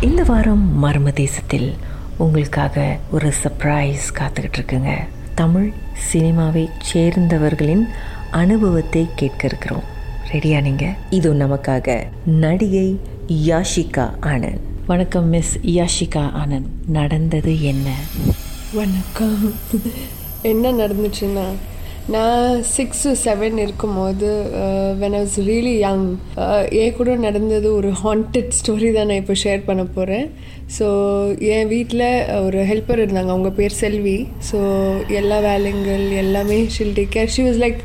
இந்த வாரம் மர்ம தேசத்தில் உங்களுக்காக ஒரு சர்ப்ரைஸ் காத்துக்கிட்டு இருக்குங்க தமிழ் சினிமாவை சேர்ந்தவர்களின் அனுபவத்தை கேட்க இருக்கிறோம். ரெடியா நீங்க? இது நமக்காக நடிகை யாஷிகா ஆனந்த். வணக்கம் மிஸ் யாஷிகா ஆனந்த். நடந்தது என்ன? வணக்கம். என்ன நடந்துச்சுன்னா நான் சிக்ஸ் டு செவன் இருக்கும்போது when I was really young என் கூட நடந்தது ஒரு ஹாண்டட் ஸ்டோரி தான் நான் இப்போ ஷேர் பண்ண போகிறேன் ஸோ என் வீட்டில் ஒரு ஹெல்ப்பர் இருந்தாங்க அவங்க பேர் செல்வி. ஸோ எல்லா வேலைங்கள் எல்லாமே she'll take care she was like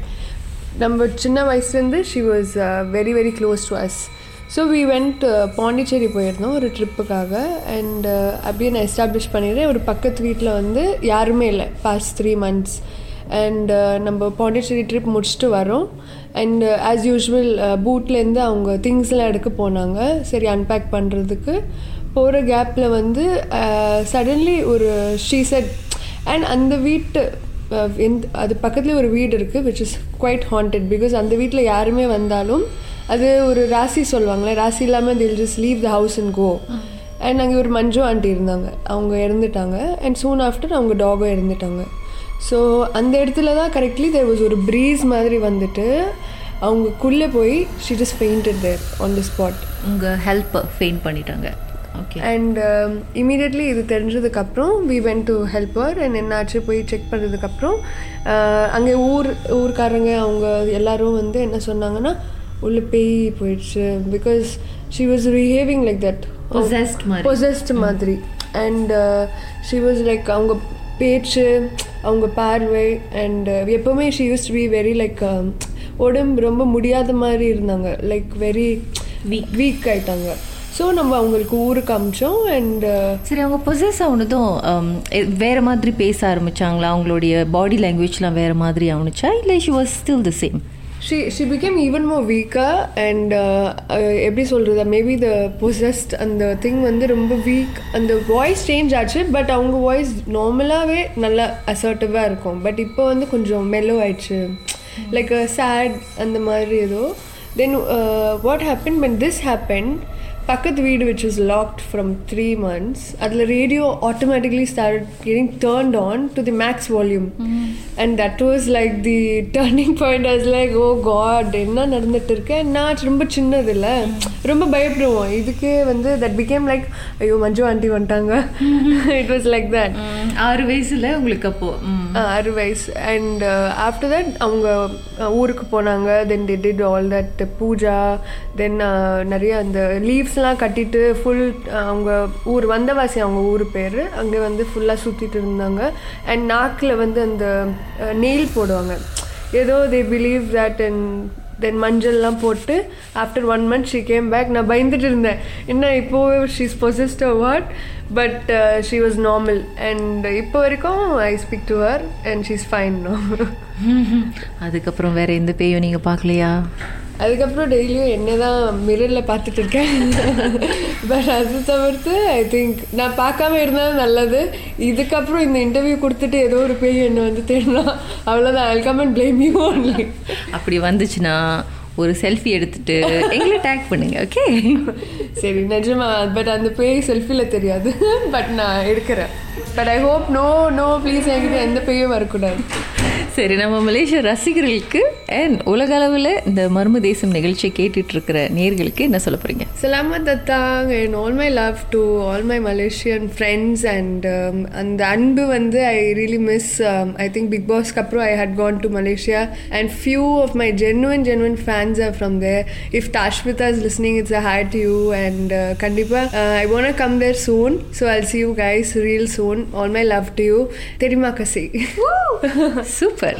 நம்ம சின்ன வயசுலேருந்து she was very very close to us so we went Pondicherry போயிருந்தோம் ஒரு ட்ரிப்புக்காக அண்ட் uh, அப்படியே நான் எஸ்டாப்ளிஷ் பண்ணிடுறேன். ஒரு பக்கத்து வீட்டில் வந்து யாருமே இல்லை. பாஸ்ட் த்ரீ மந்த்ஸ் அண்ட் நம்ம பாண்டிச்சேரி ட்ரிப் முடிச்சுட்டு வரோம். அண்ட் ஆஸ் யூஷுவல் பூட்லேருந்து அவங்க திங்ஸ்லாம் எடுக்க போனாங்க. சரி அன்பேக் பண்ணுறதுக்கு போகிற கேப்பில் வந்து சடன்லி ஒரு ஷீசட் அண்ட் அந்த வீட்டு எந்த அது பக்கத்துலேயே ஒரு வீடு இருக்குது which is quite haunted because அந்த வீட்டில் யாருமே வந்தாலும் அது ஒரு ராசி சொல்லுவாங்களே ராசி இல்லாமல் till just leave the house and go and அங்கே ஒரு மஞ்சு ஆண்டி இருந்தாங்க. அவங்க இறந்துட்டாங்க. அண்ட் சூன் ஆஃப்டர் அவங்க டாகும் இறந்துட்டாங்க. ஸோ அந்த இடத்துல தான் கரெக்ட்லி தேர் வாஸ் ஒரு ப்ரீஸ் மாதிரி வந்துட்டு அவங்கக்குள்ளே போய் she just fainted there on the spot உங்கள் ஹெல்ப் ஃபெயின் பண்ணிட்டாங்க. ஓகே அண்ட் இமீடியட்லி இது தெரிஞ்சதுக்கப்புறம் we went to helper and என்னாச்சு போய் செக் பண்ணுறதுக்கப்புறம் அங்கே ஊர் ஊர்க்காரங்க அவங்க எல்லாரும் வந்து என்ன சொன்னாங்கன்னா உள்ள பேய் போயிடுச்சு. Because she was behaving like that. Possessed மாதிரி. அண்ட் ஷி வாஸ் லைக் அவங்க பேச்சு அவங்க பார்வை அண்ட் எப்போவுமே she used to be very like உடம்பு ரொம்ப முடியாத மாதிரி இருந்தாங்க. Like very Weak. வீக் ஆயிட்டாங்க. ஸோ நம்ம அவங்களுக்கு ஊருக்கு அமிச்சோம் அண்ட் சரி அவங்க பொசஸ் ஆனதும் um, வேற மாதிரி பேச ஆரம்பிச்சாங்களா? அவங்களுடைய பாடி லாங்குவேஜ்லாம் வேற மாதிரி ஆணுச்சா இல்லை she was still the same she she became even more வீக்காக அண்ட் எப்படி சொல்கிறது மேபி த பொசஸ்ட் அந்த திங் வந்து ரொம்ப வீக் அந்த வாய்ஸ் சேஞ்ச் ஆச்சு பட் அவங்க வாய்ஸ் நார்மலாகவே நல்லா அசர்ட்டிவாக இருக்கும். பட் இப்போ வந்து கொஞ்சம் மெல்லோ ஆயிடுச்சு. லைக் சேட் அந்த மாதிரி ஏதோ. Then what happen but this happen பக்கத்து வீடு which is locked from three months அதில் radio automatically start getting turned on to the max volume and that was like the turning point as like oh God என்ன நடந்துட்டு இருக்கு? நான் ரொம்ப சின்னது இல்லை. ரொம்ப பயப்படுவோம். இதுக்கு வந்து தட் பிகேம் லைக் ஐயோ மஞ்சு ஆண்டி வந்துட்டாங்க. இட் வாஸ் லைக் தட் ஆறு வயசுல உங்களுக்கு அப்போ. ஆறு வயசு. அண்ட் ஆஃப்டர் தட் அவங்க uh, ஊருக்கு போனாங்க. Then they did all that puja. தென் நிறைய அந்த லீவ்ஸ்லாம் கட்டிட்டு ஃபுல் அவங்க ஊர் வந்தவாசி அவங்க ஊர் பேர் அங்கே வந்து ஃபுல்லாக சுற்றிட்டு இருந்தாங்க. அண்ட் நாக்கில் வந்து அந்த நெயில் போடுவாங்க. ஏதோ they believe that and then மஞ்சள்லாம் போட்டு after one month she came back நான் பயந்துட்டு இருந்தேன். என்ன இப்போ she's possessed what but she was normal and இப்போ வரைக்கும் I speak to her and she's fine no அதுக்கப்புறம் வேறு எந்த பேயும் நீங்கள் பார்க்கலையா? அதுக்கப்புறம் டெய்லியும் என்ன தான் மிரரில் பார்த்துட்டு இருக்கேன் பட் அது தவிர்த்து ஐ திங்க் நான் பார்க்காம இருந்தாலும் நல்லது. இதுக்கப்புறம் இந்த இன்டர்வியூ கொடுத்துட்டு ஏதோ ஒரு பேய் என்ன வந்து தேடினா அவ்வளோதான் I come and blame you only அப்படி வந்துச்சுன்னா ஒரு செல்ஃபி எடுத்துட்டு எங்களை டேக் பண்ணுங்க ஓகே சரி நிஜமா. பட் அந்த பேய் செல்ஃபியில் தெரியாது. பட் நான் எடுக்கிறேன். But I hope no no please என்கிட்ட எந்த பேயும் வரக்கூடாது. சரி நம்ம மலேசிய ரசிகர்களுக்கு அண்ட் உலக அளவில் இந்த மர்ம தேசம் நிகழ்ச்சியை கேட்டுட்டு இருக்கிற நேர்களுக்கு என்ன சொல்ல போறீங்க datang and all my love to all my Malaysian friends and um, அந்த அன்பு வந்து I really miss um, I think Big Boss அப்புறம் I had gone to Malaysia and few of my genuine genuine fans are from there if Tashmita is listening it's a hi to you and uh, கண்டிப்பா uh, I wanna come there soon so I'll see you guys real soon all my love to you தெரியுமா கசி super